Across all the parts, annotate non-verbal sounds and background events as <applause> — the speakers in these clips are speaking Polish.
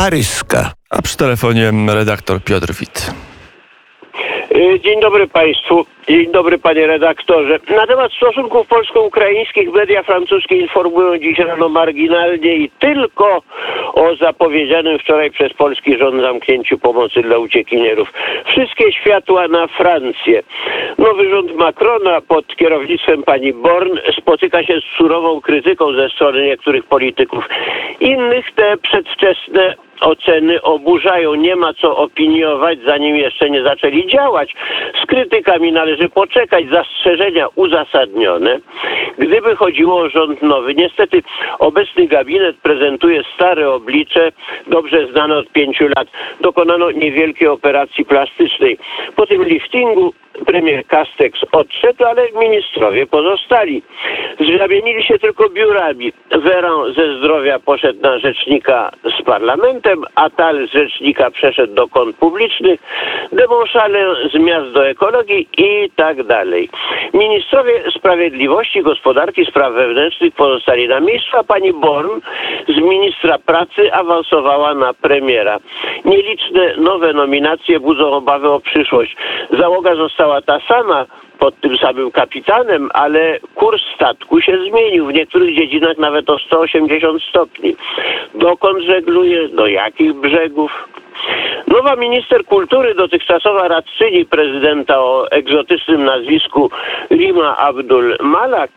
paryska. A przy telefonie redaktor Piotr Wit. Y, dzień dobry Państwu. Dzień dobry Panie redaktorze. Na temat stosunków polsko-ukraińskich media francuskie informują dziś rano marginalnie i tylko o zapowiedzianym wczoraj przez polski rząd zamknięciu pomocy dla uciekinierów. Wszystkie światła na Francję. Nowy rząd Macrona pod kierownictwem pani Born spotyka się z surową krytyką ze strony niektórych polityków. Innych te przedwczesne oceny oburzają. Nie ma co opiniować, zanim jeszcze nie zaczęli działać. Z krytykami należy poczekać. Zastrzeżenia uzasadnione. Gdyby chodziło o rząd nowy, niestety obecny gabinet prezentuje stare oblicze, dobrze znane od pięciu lat. Dokonano niewielkiej operacji plastycznej. Po tym liftingu premier Castex odszedł, ale ministrowie pozostali. Zamienili się tylko biurami. Veran ze zdrowia poszedł na rzecznika z parlamentem, Atal z rzecznika przeszedł do kont publicznych, Demonszale z miast do ekologii i tak dalej. Ministrowie sprawiedliwości, gospodarki, spraw wewnętrznych pozostali na miejscu, a pani Born z ministra pracy awansowała na premiera. Nieliczne nowe nominacje budzą obawy o przyszłość. Załoga została ta sama, pod tym samym kapitanem, ale kurs statku się zmienił. W niektórych dziedzinach nawet o 180 stopni. Dokąd żegluje? Do jakich brzegów? Nowa minister kultury, dotychczasowa radczyni prezydenta o egzotycznym nazwisku Rima Abdul Malak,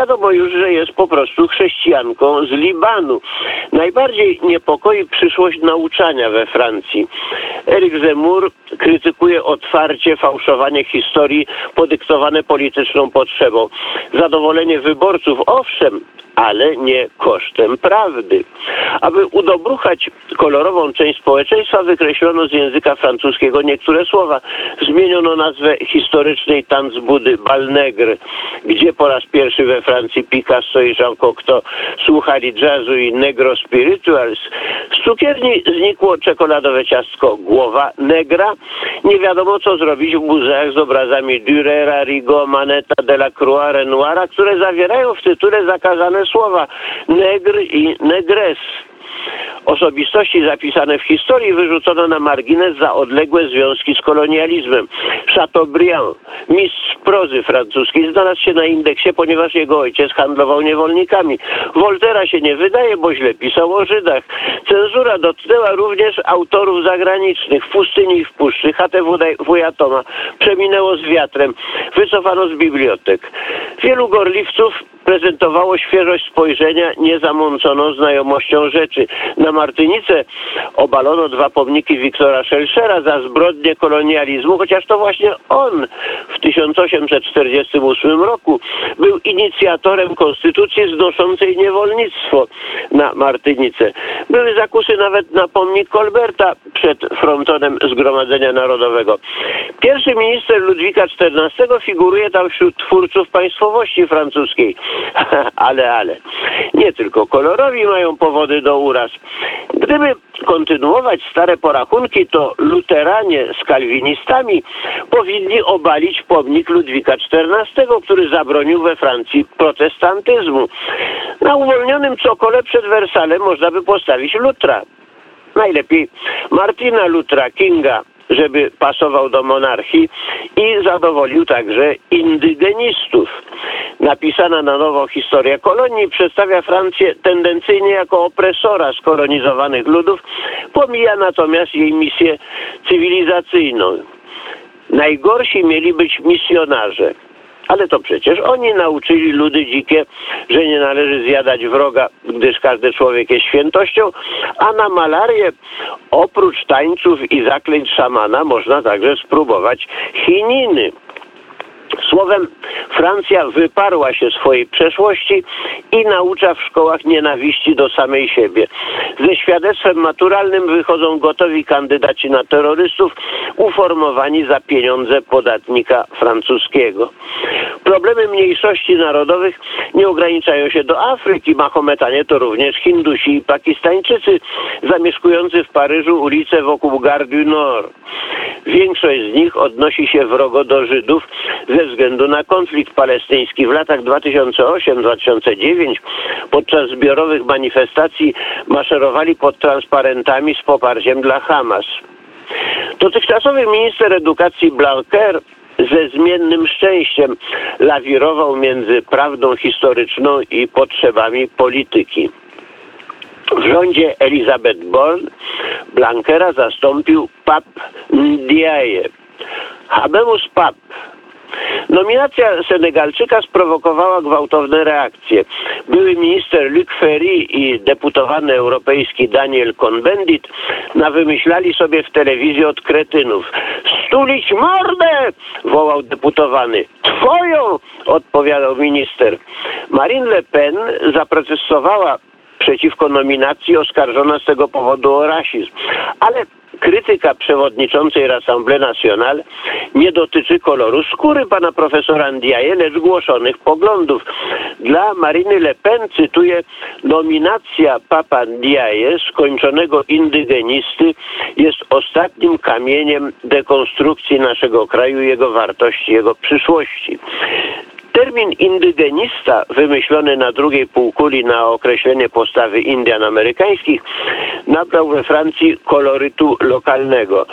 Wiadomo już, że jest po prostu chrześcijanką z Libanu. Najbardziej niepokoi przyszłość nauczania we Francji. Eric Zemmour krytykuje otwarcie fałszowanie historii podyktowane polityczną potrzebą. Zadowolenie wyborców, owszem, ale nie kosztem prawdy. Aby udobruchać kolorową część społeczeństwa, wykreślono z języka francuskiego niektóre słowa. Zmieniono nazwę historycznej tanc Budy, Balnegr, gdzie po raz pierwszy we Francji Picasso i Jean Cocteau słuchali jazzu i negro spirituals. Z cukierni znikło czekoladowe ciastko Głowa Negra. Nie wiadomo co zrobić w muzeach z obrazami Dürera, Rigaud, Maneta, Delacroix, Renoira, które zawierają w tytule zakazane słowa negr i negres. Osobistości zapisane w historii wyrzucono na margines za odległe związki z kolonializmem. Chateaubriand, mistrz prozy francuskiej, znalazł się na indeksie, ponieważ jego ojciec handlował niewolnikami. Voltera się nie wydaje, bo źle pisał o Żydach. Cenzura dotknęła również autorów zagranicznych. W pustyni i w puszczy HTW Toma przeminęło z wiatrem. Wycofano z bibliotek. Wielu gorliwców prezentowało świeżość spojrzenia, nie zamącono znajomością rzeczy. Na Martynice obalono dwa pomniki Wiktora Szelszera za zbrodnie kolonializmu, chociaż to właśnie on w 1848 roku był inicjatorem konstytucji znoszącej niewolnictwo na Martynice. Były zakusy nawet na pomnik Kolberta przed frontonem Zgromadzenia Narodowego. Pierwszy minister Ludwika XIV figuruje tam wśród twórców francuskiej. <laughs> ale, ale. Nie tylko kolorowi mają powody do uraz. Gdyby kontynuować stare porachunki, to luteranie z kalwinistami powinni obalić pomnik Ludwika XIV, który zabronił we Francji protestantyzmu. Na uwolnionym cokole przed Wersalem można by postawić Lutra. Najlepiej Martina Lutra Kinga, żeby pasował do monarchii i zadowolił także indygenistów. Napisana na nowo historia kolonii przedstawia Francję tendencyjnie jako opresora skolonizowanych ludów, pomija natomiast jej misję cywilizacyjną. Najgorsi mieli być misjonarze. Ale to przecież oni nauczyli ludy dzikie, że nie należy zjadać wroga, gdyż każdy człowiek jest świętością, a na malarię oprócz tańców i zaklęć szamana można także spróbować chininy. Słowem, Francja wyparła się swojej przeszłości i naucza w szkołach nienawiści do samej siebie. Ze świadectwem maturalnym wychodzą gotowi kandydaci na terrorystów, uformowani za pieniądze podatnika francuskiego. Problemy mniejszości narodowych nie ograniczają się do Afryki. Mahometanie to również Hindusi i Pakistańczycy zamieszkujący w Paryżu ulice wokół Gare du Nord. Większość z nich odnosi się wrogo do Żydów ze względu na konflikt palestyński. W latach 2008-2009 podczas zbiorowych manifestacji maszerowali pod transparentami z poparciem dla Hamas. Dotychczasowy minister edukacji Blanquer ze zmiennym szczęściem lawirował między prawdą historyczną i potrzebami polityki. W rządzie Elizabeth Bourne Blankera zastąpił Pap Ndiaye. Habemus Pap. Nominacja Senegalczyka sprowokowała gwałtowne reakcje. Były minister Luc Ferry i deputowany europejski Daniel Cohn-Bendit nawymyślali sobie w telewizji od kretynów. Stulić mordę! wołał deputowany. Twoją! odpowiadał minister. Marine Le Pen zaprotestowała przeciwko nominacji oskarżona z tego powodu o rasizm. Ale krytyka przewodniczącej Rassemblée Nationale nie dotyczy koloru skóry pana profesora Ndiaye, lecz głoszonych poglądów. Dla Mariny Le Pen, cytuję, nominacja papa Ndiaye, skończonego indygenisty, jest ostatnim kamieniem dekonstrukcji naszego kraju, jego wartości, jego przyszłości. Termin indygenista, wymyślony na drugiej półkuli na określenie postawy Indian amerykańskich, nabrał we Francji kolorytu lokalnego.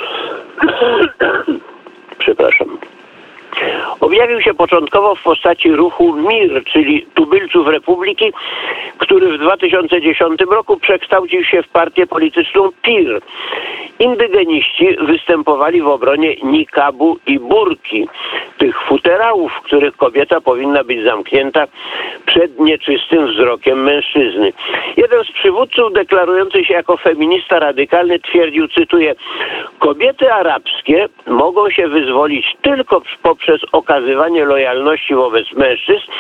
<coughs> Przepraszam. Objawił się początkowo w postaci ruchu MIR, czyli tubylców Republiki, który w 2010 roku przekształcił się w partię polityczną PIR. Indygeniści występowali w obronie nikabu i burki, tych futerałów, w których kobieta powinna być zamknięta przed nieczystym wzrokiem mężczyzny. Jeden z przywódców deklarujący się jako feminista radykalny twierdził, cytuję, kobiety arabskie mogą się wyzwolić tylko poprzez okazywanie lojalności wobec mężczyzn,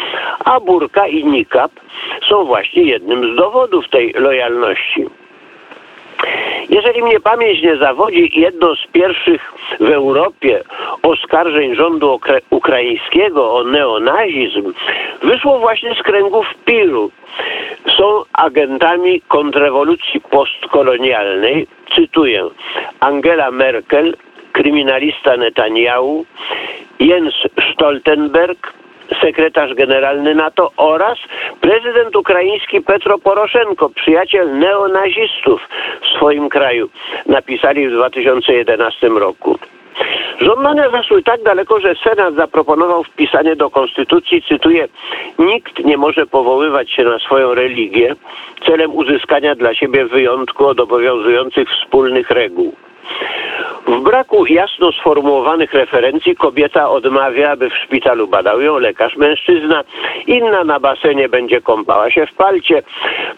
a burka i nikab są właśnie jednym z dowodów tej lojalności. Jeżeli mnie pamięć nie zawodzi, jedno z pierwszych w Europie oskarżeń rządu ukraińskiego o neonazizm wyszło właśnie z kręgów PIR-u. Są agentami kontrrewolucji postkolonialnej, cytuję, Angela Merkel, kryminalista Netanyahu, Jens Stoltenberg, sekretarz generalny NATO oraz prezydent ukraiński Petro Poroszenko, przyjaciel neonazistów w swoim kraju, napisali w 2011 roku. Żądania zaszły tak daleko, że Senat zaproponował wpisanie do Konstytucji, cytuję, nikt nie może powoływać się na swoją religię celem uzyskania dla siebie wyjątku od obowiązujących wspólnych reguł. W braku jasno sformułowanych referencji kobieta odmawia, aby w szpitalu badał ją lekarz mężczyzna, inna na basenie będzie kąpała się w palcie,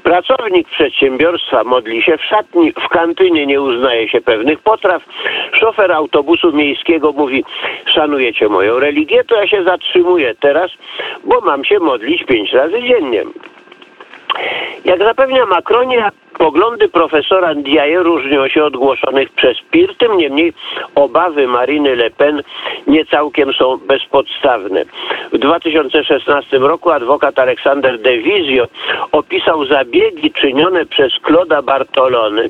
pracownik przedsiębiorstwa modli się w szatni, w kantynie nie uznaje się pewnych potraw, szofer autobusu miejskiego mówi szanujecie moją religię, to ja się zatrzymuję teraz, bo mam się modlić pięć razy dziennie. Jak zapewnia Macronia, poglądy profesora Ndiaye różnią się od głoszonych przez PIR, tym niemniej obawy Mariny Le Pen nie całkiem są bezpodstawne. W 2016 roku adwokat Aleksander De Vizio opisał zabiegi czynione przez Claude'a Bartolony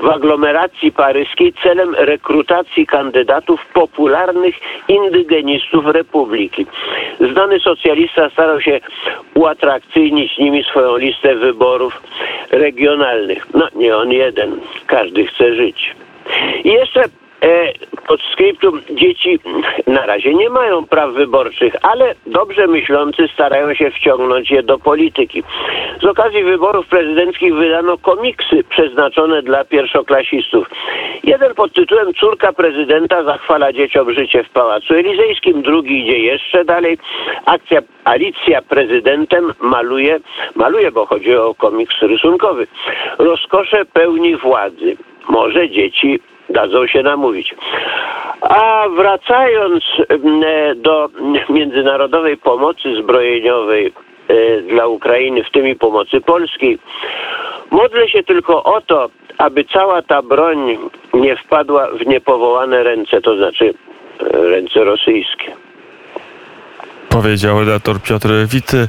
w aglomeracji paryskiej celem rekrutacji kandydatów popularnych indygenistów republiki. Znany socjalista starał się uatrakcyjnić nimi swoją listę wyborów regionalnych. No nie on jeden, każdy chce żyć. I jeszcze pod skryptum dzieci na razie nie mają praw wyborczych, ale dobrze myślący starają się wciągnąć je do polityki. Z okazji wyborów prezydenckich wydano komiksy przeznaczone dla pierwszoklasistów. Jeden pod tytułem Córka prezydenta zachwala dzieciom życie w Pałacu Elizejskim, drugi idzie jeszcze dalej. Akcja Alicja prezydentem maluje, maluje, bo chodzi o komiks rysunkowy. Rozkosze pełni władzy. Może dzieci dadzą się namówić. A wracając mm, do międzynarodowej pomocy zbrojeniowej e, dla Ukrainy, w tym i pomocy polskiej, modlę się tylko o to, aby cała ta broń nie wpadła w niepowołane ręce, to znaczy e, ręce rosyjskie. Powiedział redaktor Piotr Wity.